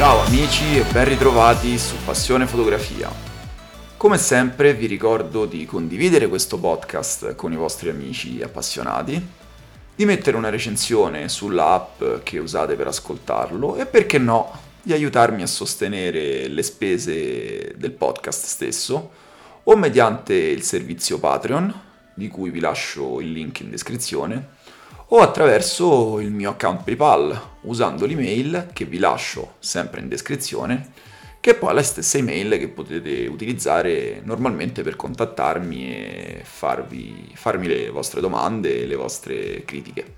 Ciao amici e ben ritrovati su Passione Fotografia. Come sempre vi ricordo di condividere questo podcast con i vostri amici appassionati, di mettere una recensione sulla app che usate per ascoltarlo e perché no, di aiutarmi a sostenere le spese del podcast stesso o mediante il servizio Patreon, di cui vi lascio il link in descrizione, o attraverso il mio account PayPal usando l'email che vi lascio sempre in descrizione, che è poi la stessa email che potete utilizzare normalmente per contattarmi e farvi, farmi le vostre domande e le vostre critiche.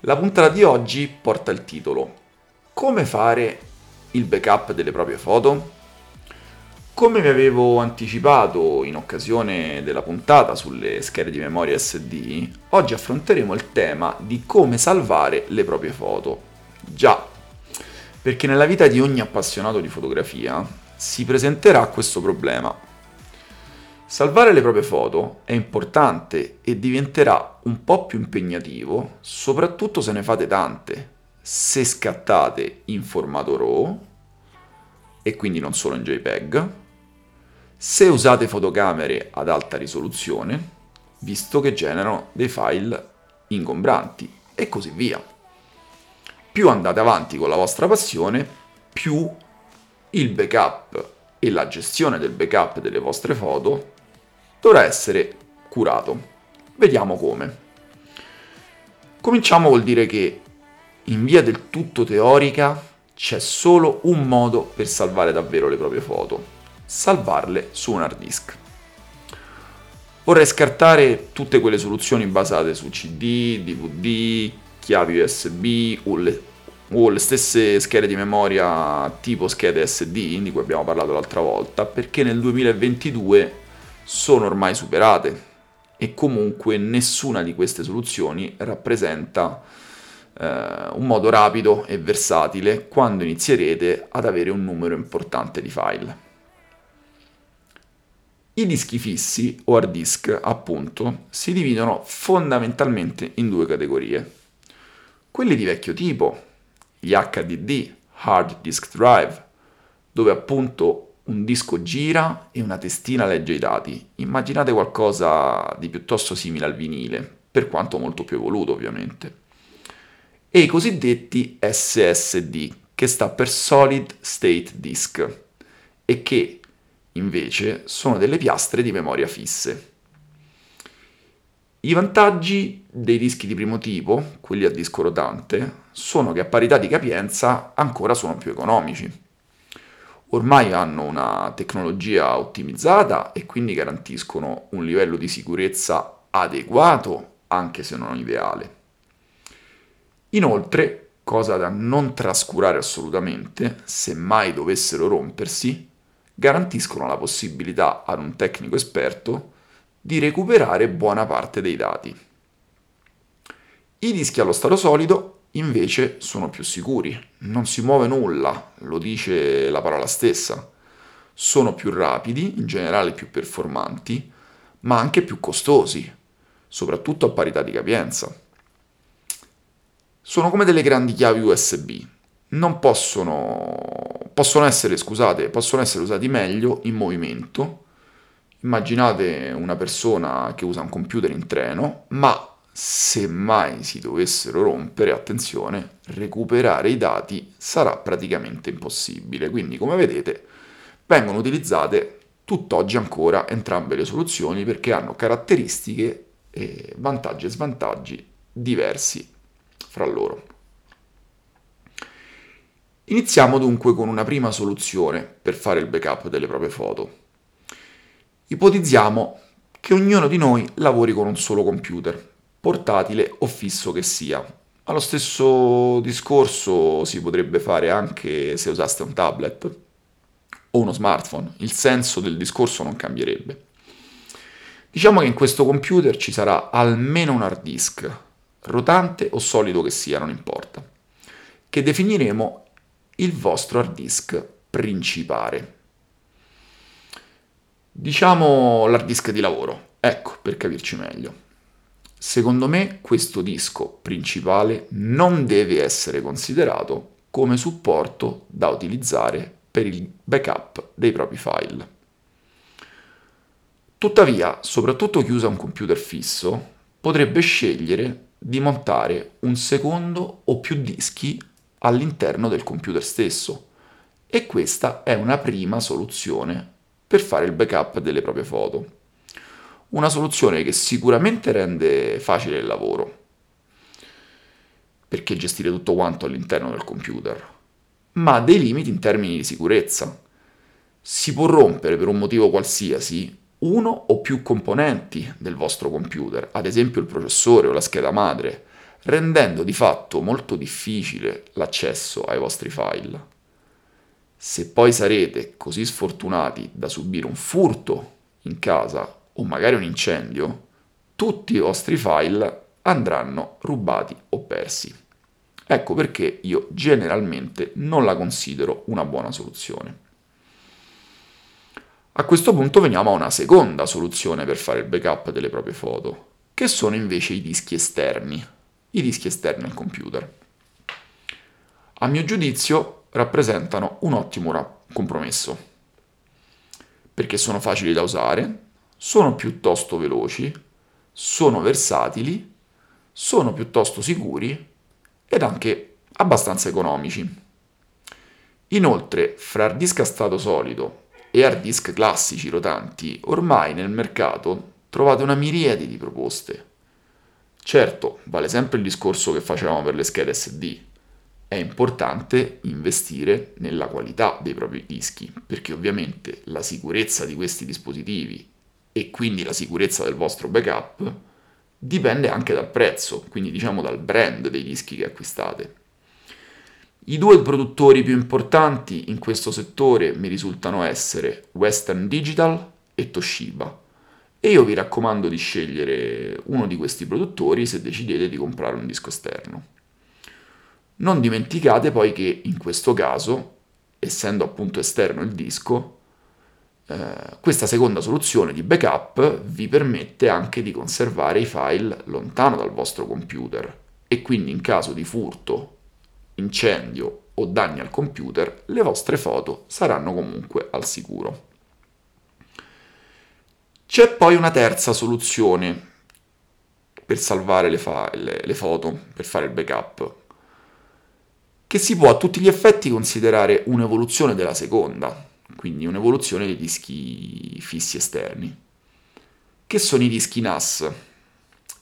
La puntata di oggi porta il titolo Come fare il backup delle proprie foto? Come vi avevo anticipato in occasione della puntata sulle schede di memoria SD, oggi affronteremo il tema di come salvare le proprie foto. Già, perché nella vita di ogni appassionato di fotografia si presenterà questo problema. Salvare le proprie foto è importante e diventerà un po' più impegnativo, soprattutto se ne fate tante, se scattate in formato RAW e quindi non solo in JPEG, se usate fotocamere ad alta risoluzione, visto che generano dei file ingombranti e così via. Più andate avanti con la vostra passione, più il backup e la gestione del backup delle vostre foto dovrà essere curato. Vediamo come. Cominciamo col dire che in via del tutto teorica c'è solo un modo per salvare davvero le proprie foto, salvarle su un hard disk. Vorrei scartare tutte quelle soluzioni basate su CD, DVD, chiavi USB o le, o le stesse schede di memoria tipo schede SD di cui abbiamo parlato l'altra volta, perché nel 2022 sono ormai superate e comunque nessuna di queste soluzioni rappresenta eh, un modo rapido e versatile quando inizierete ad avere un numero importante di file. I dischi fissi o hard disk, appunto, si dividono fondamentalmente in due categorie. Quelli di vecchio tipo, gli HDD, Hard Disk Drive, dove appunto un disco gira e una testina legge i dati. Immaginate qualcosa di piuttosto simile al vinile, per quanto molto più evoluto ovviamente. E i cosiddetti SSD, che sta per Solid State Disk, e che invece sono delle piastre di memoria fisse. I vantaggi dei dischi di primo tipo, quelli a disco rotante, sono che a parità di capienza ancora sono più economici. Ormai hanno una tecnologia ottimizzata e quindi garantiscono un livello di sicurezza adeguato, anche se non ideale. Inoltre, cosa da non trascurare assolutamente, se mai dovessero rompersi, garantiscono la possibilità ad un tecnico esperto di recuperare buona parte dei dati. I dischi allo stato solido invece sono più sicuri, non si muove nulla, lo dice la parola stessa. Sono più rapidi, in generale più performanti, ma anche più costosi. soprattutto a parità di capienza. Sono come delle grandi chiavi USB, non possono, possono essere, scusate, possono essere usati meglio in movimento. Immaginate una persona che usa un computer in treno, ma se mai si dovessero rompere, attenzione, recuperare i dati sarà praticamente impossibile. Quindi, come vedete, vengono utilizzate tutt'oggi ancora entrambe le soluzioni perché hanno caratteristiche e vantaggi e svantaggi diversi fra loro. Iniziamo dunque con una prima soluzione per fare il backup delle proprie foto. Ipotizziamo che ognuno di noi lavori con un solo computer, portatile o fisso che sia. Ma lo stesso discorso si potrebbe fare anche se usaste un tablet o uno smartphone, il senso del discorso non cambierebbe. Diciamo che in questo computer ci sarà almeno un hard disk, rotante o solido che sia, non importa, che definiremo il vostro hard disk principale. Diciamo l'hard disk di lavoro, ecco per capirci meglio. Secondo me questo disco principale non deve essere considerato come supporto da utilizzare per il backup dei propri file. Tuttavia, soprattutto chi usa un computer fisso, potrebbe scegliere di montare un secondo o più dischi all'interno del computer stesso e questa è una prima soluzione per fare il backup delle proprie foto. Una soluzione che sicuramente rende facile il lavoro, perché gestire tutto quanto all'interno del computer, ma ha dei limiti in termini di sicurezza. Si può rompere per un motivo qualsiasi uno o più componenti del vostro computer, ad esempio il processore o la scheda madre, rendendo di fatto molto difficile l'accesso ai vostri file. Se poi sarete così sfortunati da subire un furto in casa o magari un incendio, tutti i vostri file andranno rubati o persi. Ecco perché io generalmente non la considero una buona soluzione. A questo punto veniamo a una seconda soluzione per fare il backup delle proprie foto, che sono invece i dischi esterni, i dischi esterni al computer. A mio giudizio rappresentano un ottimo ra- compromesso, perché sono facili da usare, sono piuttosto veloci, sono versatili, sono piuttosto sicuri ed anche abbastanza economici. Inoltre, fra hard disk a stato solido e hard disk classici rotanti, ormai nel mercato trovate una miriade di proposte Certo, vale sempre il discorso che facevamo per le schede SD. È importante investire nella qualità dei propri dischi, perché ovviamente la sicurezza di questi dispositivi e quindi la sicurezza del vostro backup dipende anche dal prezzo, quindi diciamo dal brand dei dischi che acquistate. I due produttori più importanti in questo settore mi risultano essere Western Digital e Toshiba e io vi raccomando di scegliere uno di questi produttori se decidete di comprare un disco esterno. Non dimenticate poi che in questo caso, essendo appunto esterno il disco, eh, questa seconda soluzione di backup vi permette anche di conservare i file lontano dal vostro computer e quindi in caso di furto, incendio o danni al computer, le vostre foto saranno comunque al sicuro. C'è poi una terza soluzione per salvare le, file, le foto, per fare il backup, che si può a tutti gli effetti considerare un'evoluzione della seconda, quindi un'evoluzione dei dischi fissi esterni, che sono i dischi NAS.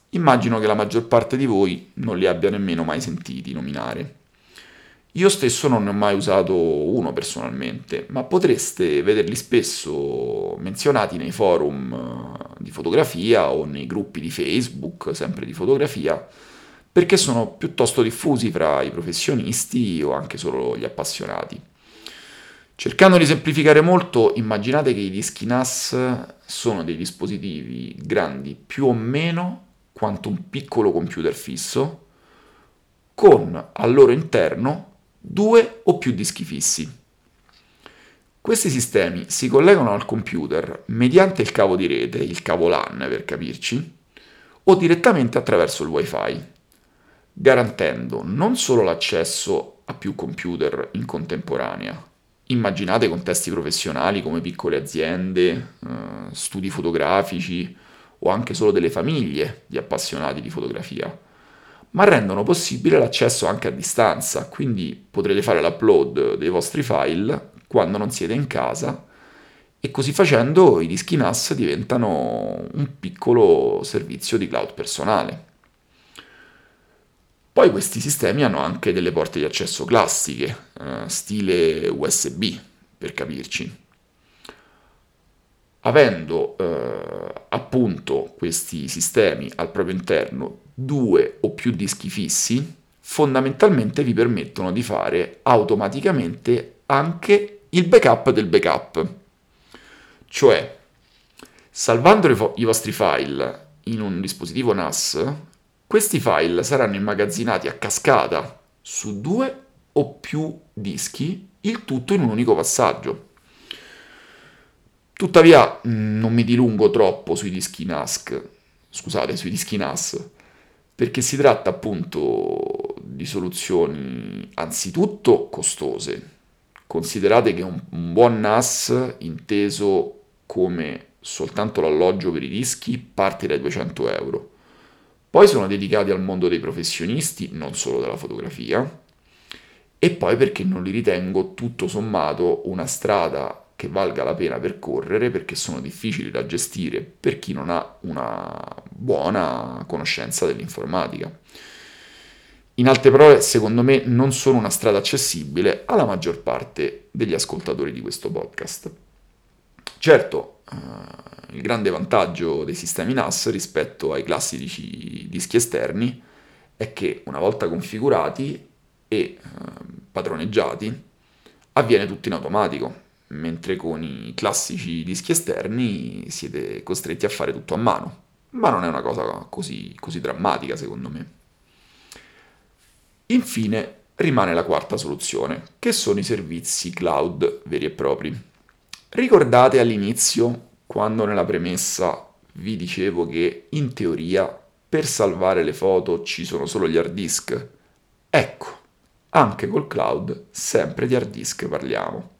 Immagino che la maggior parte di voi non li abbia nemmeno mai sentiti nominare. Io stesso non ne ho mai usato uno personalmente, ma potreste vederli spesso menzionati nei forum eh, di fotografia o nei gruppi di Facebook, sempre di fotografia, perché sono piuttosto diffusi fra i professionisti o anche solo gli appassionati. Cercando di semplificare molto, immaginate che i dischi NAS sono dei dispositivi grandi più o meno quanto un piccolo computer fisso, con al loro interno due o più dischi fissi. Questi sistemi si collegano al computer mediante il cavo di rete, il cavo LAN per capirci, o direttamente attraverso il wifi, garantendo non solo l'accesso a più computer in contemporanea, immaginate contesti professionali come piccole aziende, eh, studi fotografici o anche solo delle famiglie di appassionati di fotografia, ma rendono possibile l'accesso anche a distanza, quindi potrete fare l'upload dei vostri file quando non siete in casa e così facendo i dischi NAS diventano un piccolo servizio di cloud personale. Poi questi sistemi hanno anche delle porte di accesso classiche, eh, stile USB, per capirci. Avendo eh, appunto questi sistemi al proprio interno due o più dischi fissi, fondamentalmente vi permettono di fare automaticamente anche il backup del backup. Cioè, salvando vo- i vostri file in un dispositivo NAS, questi file saranno immagazzinati a cascata su due o più dischi, il tutto in un unico passaggio. Tuttavia non mi dilungo troppo sui dischi NAS, scusate, sui dischi NAS, perché si tratta appunto di soluzioni anzitutto costose. Considerate che un, un buon NAS inteso come soltanto l'alloggio per i dischi parte dai 200 euro. Poi sono dedicati al mondo dei professionisti, non solo della fotografia, e poi perché non li ritengo tutto sommato una strada che valga la pena percorrere perché sono difficili da gestire per chi non ha una buona conoscenza dell'informatica. In altre parole, secondo me non sono una strada accessibile alla maggior parte degli ascoltatori di questo podcast. Certo, eh, il grande vantaggio dei sistemi NAS rispetto ai classici dischi esterni è che una volta configurati e eh, padroneggiati avviene tutto in automatico, mentre con i classici dischi esterni siete costretti a fare tutto a mano. Ma non è una cosa così, così drammatica secondo me. Infine rimane la quarta soluzione, che sono i servizi cloud veri e propri. Ricordate all'inizio, quando nella premessa vi dicevo che in teoria per salvare le foto ci sono solo gli hard disk? Ecco, anche col cloud sempre di hard disk parliamo.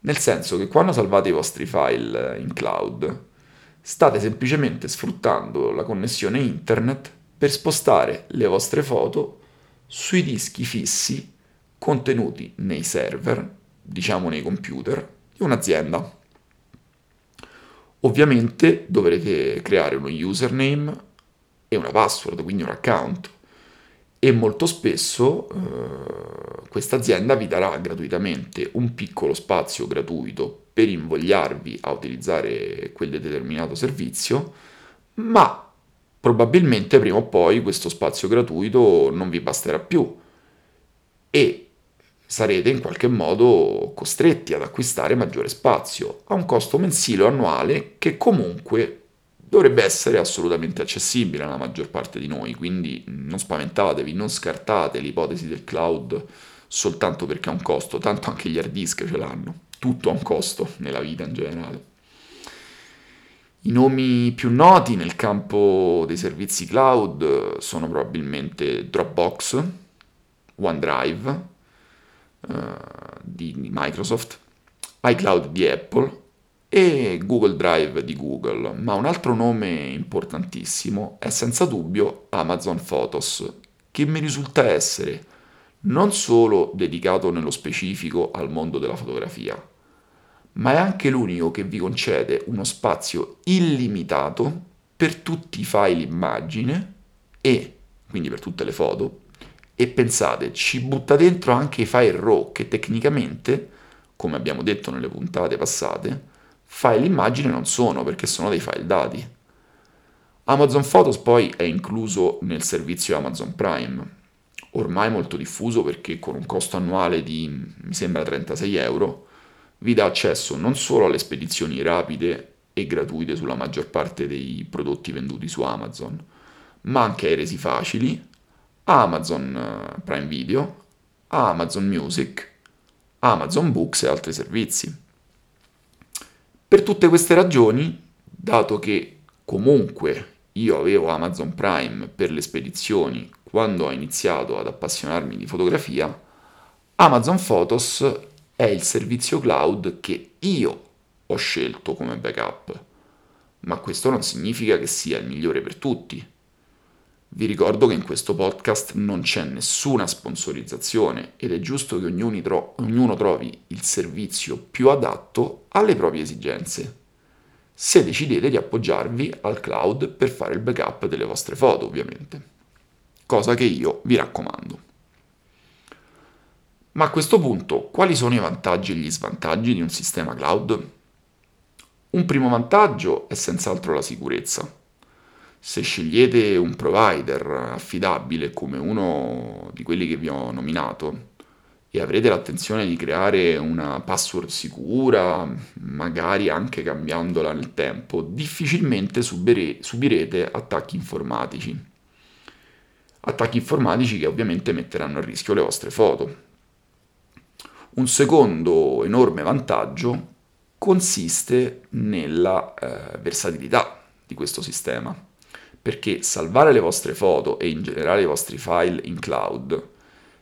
Nel senso che quando salvate i vostri file in cloud, state semplicemente sfruttando la connessione internet per spostare le vostre foto sui dischi fissi contenuti nei server, diciamo nei computer, di un'azienda. Ovviamente dovrete creare uno username e una password, quindi un account. E molto spesso eh, questa azienda vi darà gratuitamente un piccolo spazio gratuito per invogliarvi a utilizzare quel determinato servizio, ma probabilmente prima o poi questo spazio gratuito non vi basterà più e sarete in qualche modo costretti ad acquistare maggiore spazio a un costo mensile o annuale che comunque dovrebbe essere assolutamente accessibile alla maggior parte di noi, quindi non spaventatevi, non scartate l'ipotesi del cloud soltanto perché ha un costo, tanto anche gli hard disk ce l'hanno, tutto ha un costo nella vita in generale. I nomi più noti nel campo dei servizi cloud sono probabilmente Dropbox, OneDrive, uh, di Microsoft, iCloud di Apple e Google Drive di Google, ma un altro nome importantissimo è senza dubbio Amazon Photos, che mi risulta essere non solo dedicato nello specifico al mondo della fotografia, ma è anche l'unico che vi concede uno spazio illimitato per tutti i file immagine e quindi per tutte le foto e pensate, ci butta dentro anche i file RAW che tecnicamente, come abbiamo detto nelle puntate passate, file immagine non sono perché sono dei file dati. Amazon Photos poi è incluso nel servizio Amazon Prime, ormai molto diffuso perché con un costo annuale di, mi sembra, 36 euro, vi dà accesso non solo alle spedizioni rapide e gratuite sulla maggior parte dei prodotti venduti su Amazon, ma anche ai resi facili, Amazon eh, Prime Video, Amazon Music, Amazon Books e altri servizi. Per tutte queste ragioni, dato che comunque io avevo Amazon Prime per le spedizioni quando ho iniziato ad appassionarmi di fotografia, Amazon Photos è il servizio cloud che io ho scelto come backup. Ma questo non significa che sia il migliore per tutti. Vi ricordo che in questo podcast non c'è nessuna sponsorizzazione ed è giusto che ognuno, tro- ognuno trovi il servizio più adatto alle proprie esigenze. Se decidete di appoggiarvi al cloud per fare il backup delle vostre foto, ovviamente. Cosa che io vi raccomando. Ma a questo punto, quali sono i vantaggi e gli svantaggi di un sistema cloud? Un primo vantaggio è senz'altro la sicurezza se scegliete un provider affidabile come uno di quelli che vi ho nominato e avrete l'attenzione di creare una password sicura, magari anche cambiandola nel tempo, difficilmente subire, subirete attacchi informatici. Attacchi informatici che ovviamente metteranno a rischio le vostre foto. Un secondo enorme vantaggio consiste nella eh, versatilità di questo sistema. Perché salvare le vostre foto e in generale i vostri file in cloud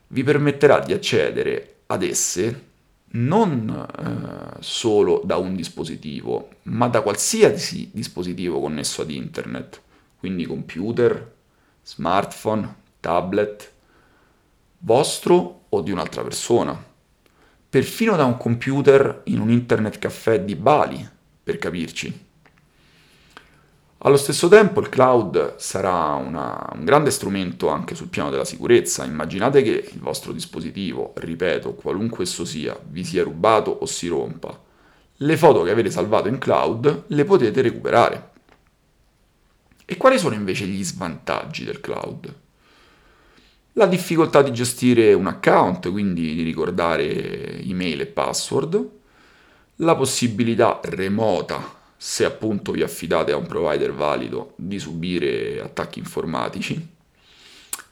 vi permetterà di accedere ad esse non eh, solo da un dispositivo, ma da qualsiasi dispositivo connesso ad internet, quindi computer, smartphone, tablet, vostro o di un'altra persona, perfino da un computer in un internet caffè di Bali, per capirci. Allo stesso tempo il cloud sarà una, un grande strumento anche sul piano della sicurezza. Immaginate che il vostro dispositivo, ripeto, qualunque esso sia, vi sia rubato o si rompa. Le foto che avete salvato in cloud le potete recuperare. E quali sono invece gli svantaggi del cloud? La difficoltà di gestire un account, quindi di ricordare email e password, la possibilità remota se appunto vi affidate a un provider valido, di subire attacchi informatici.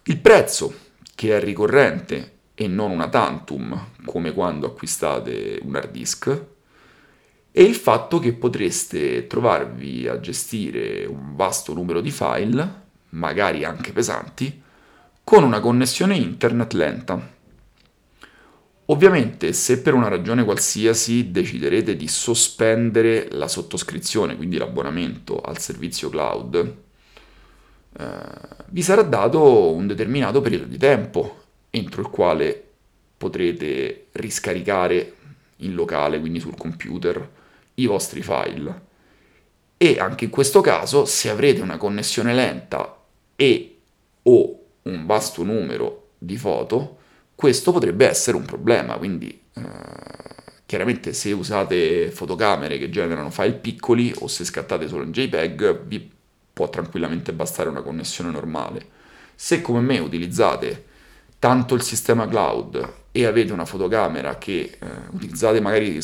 Il prezzo, che è ricorrente e non una tantum, come quando acquistate un hard disk, e il fatto che potreste trovarvi a gestire un vasto numero di file, magari anche pesanti, con una connessione internet lenta Ovviamente se per una ragione qualsiasi deciderete di sospendere la sottoscrizione, quindi l'abbonamento al servizio cloud, eh, vi sarà dato un determinato periodo di tempo entro il quale potrete riscaricare in locale, quindi sul computer, i vostri file. E anche in questo caso, se avrete una connessione lenta e o un vasto numero di foto, questo potrebbe essere un problema, quindi eh, chiaramente se usate fotocamere che generano file piccoli o se scattate solo in JPEG vi può tranquillamente bastare una connessione normale. Se come me utilizzate tanto il sistema cloud e avete una fotocamera che eh, utilizzate magari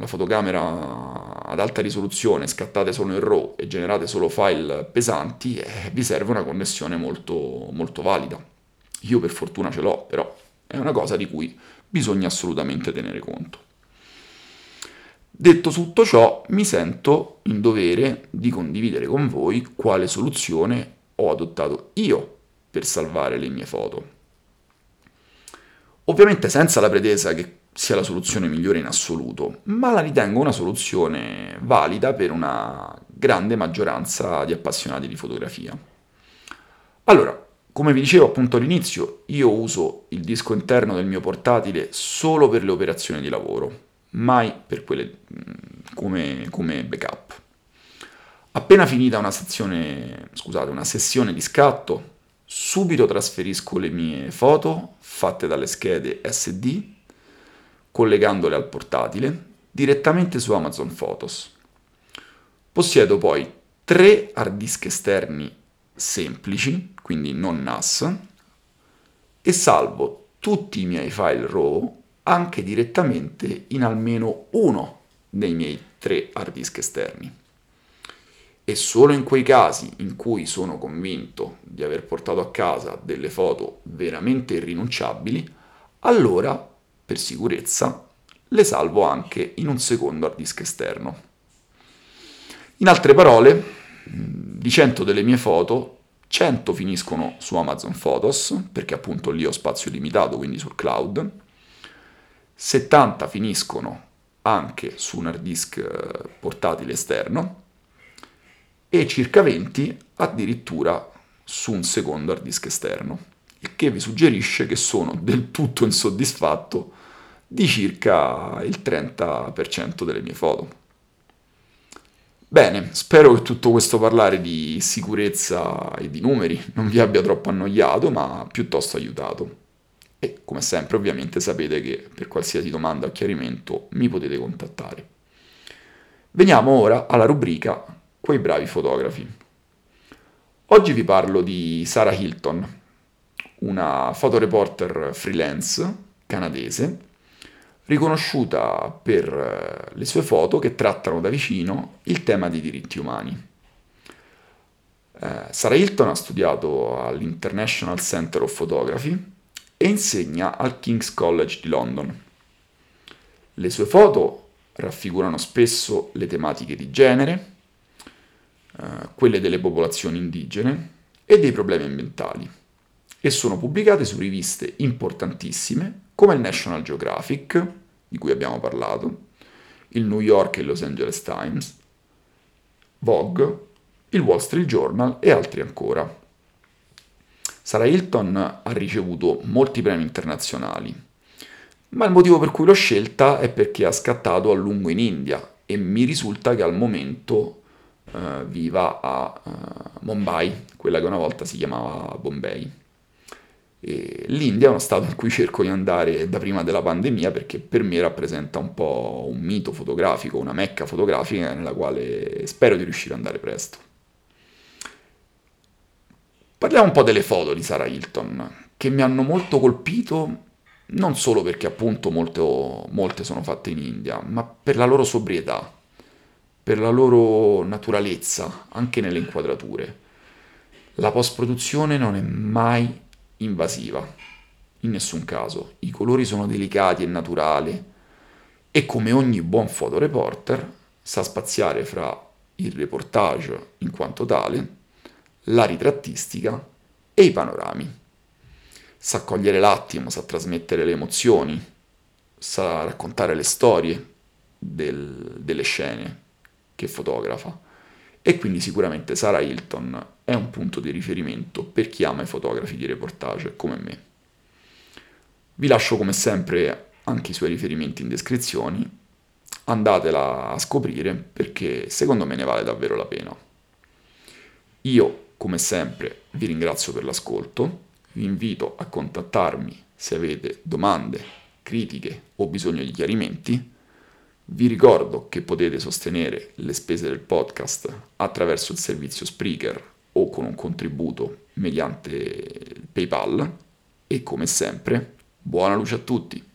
la fotocamera ad alta risoluzione, scattate solo in RAW e generate solo file pesanti, eh, vi serve una connessione molto, molto valida. Io per fortuna ce l'ho, però è una cosa di cui bisogna assolutamente tenere conto. Detto tutto ciò, mi sento in dovere di condividere con voi quale soluzione ho adottato io per salvare le mie foto. Ovviamente senza la pretesa che sia la soluzione migliore in assoluto, ma la ritengo una soluzione valida per una grande maggioranza di appassionati di fotografia. Allora, come vi dicevo appunto all'inizio, io uso il disco interno del mio portatile solo per le operazioni di lavoro, mai per quelle come, come backup. Appena finita una, sezione, scusate, una sessione di scatto, subito trasferisco le mie foto fatte dalle schede SD, collegandole al portatile, direttamente su Amazon Photos. Possiedo poi tre hard disk esterni semplici, quindi non NAS, e salvo tutti i miei file RAW anche direttamente in almeno uno dei miei tre hard disk esterni. E solo in quei casi in cui sono convinto di aver portato a casa delle foto veramente irrinunciabili, allora, per sicurezza, le salvo anche in un secondo hard disk esterno. In altre parole, di 100 delle mie foto, 100 finiscono su Amazon Photos, perché appunto lì ho spazio limitato, quindi sul cloud, 70 finiscono anche su un hard disk eh, portatile esterno. E circa 20 addirittura su un secondo hard disk esterno, il che vi suggerisce che sono del tutto insoddisfatto di circa il 30% delle mie foto. Bene, spero che tutto questo parlare di sicurezza e di numeri non vi abbia troppo annoiato, ma piuttosto aiutato. E come sempre ovviamente sapete che per qualsiasi domanda o chiarimento mi potete contattare. Veniamo ora alla rubrica Quei bravi fotografi. Oggi vi parlo di Sarah Hilton, una fotoreporter freelance canadese riconosciuta per eh, le sue foto che trattano da vicino il tema dei diritti umani. Eh, Sarah Hilton ha studiato all'International Center of Photography e insegna al King's College di London. Le sue foto raffigurano spesso le tematiche di genere, eh, quelle delle popolazioni indigene e dei problemi ambientali e sono pubblicate su riviste importantissime come il National Geographic, di cui abbiamo parlato, il New York e il Los Angeles Times, Vogue, il Wall Street Journal e altri ancora. Sarah Hilton ha ricevuto molti premi internazionali, ma il motivo per cui l'ho scelta è perché ha scattato a lungo in India e mi risulta che al momento uh, viva a uh, Mumbai, quella che una volta si chiamava Bombay. E L'India è uno stato in cui cerco di andare da prima della pandemia perché per me rappresenta un po' un mito fotografico, una mecca fotografica nella quale spero di riuscire ad andare presto. Parliamo un po' delle foto di Sarah Hilton, che mi hanno molto colpito non solo perché appunto molte, molte sono fatte in India, ma per la loro sobrietà, per la loro naturalezza, anche nelle inquadrature. La post-produzione non è mai invasiva, in nessun caso. I colori sono delicati e naturali e come ogni buon fotoreporter sa spaziare fra il reportage in quanto tale, la ritrattistica e i panorami. Sa cogliere l'attimo, sa trasmettere le emozioni, sa raccontare le storie del, delle scene che fotografa e quindi sicuramente Sarah Hilton è un punto di riferimento per chi ama i fotografi di reportage come me. Vi lascio come sempre anche i suoi riferimenti in descrizione, andatela a scoprire perché secondo me ne vale davvero la pena. Io, come sempre, vi ringrazio per l'ascolto, vi invito a contattarmi se avete domande, critiche o bisogno di chiarimenti vi ricordo che potete sostenere le spese del podcast attraverso il servizio Spreaker o con un contributo mediante PayPal e come sempre buona luce a tutti!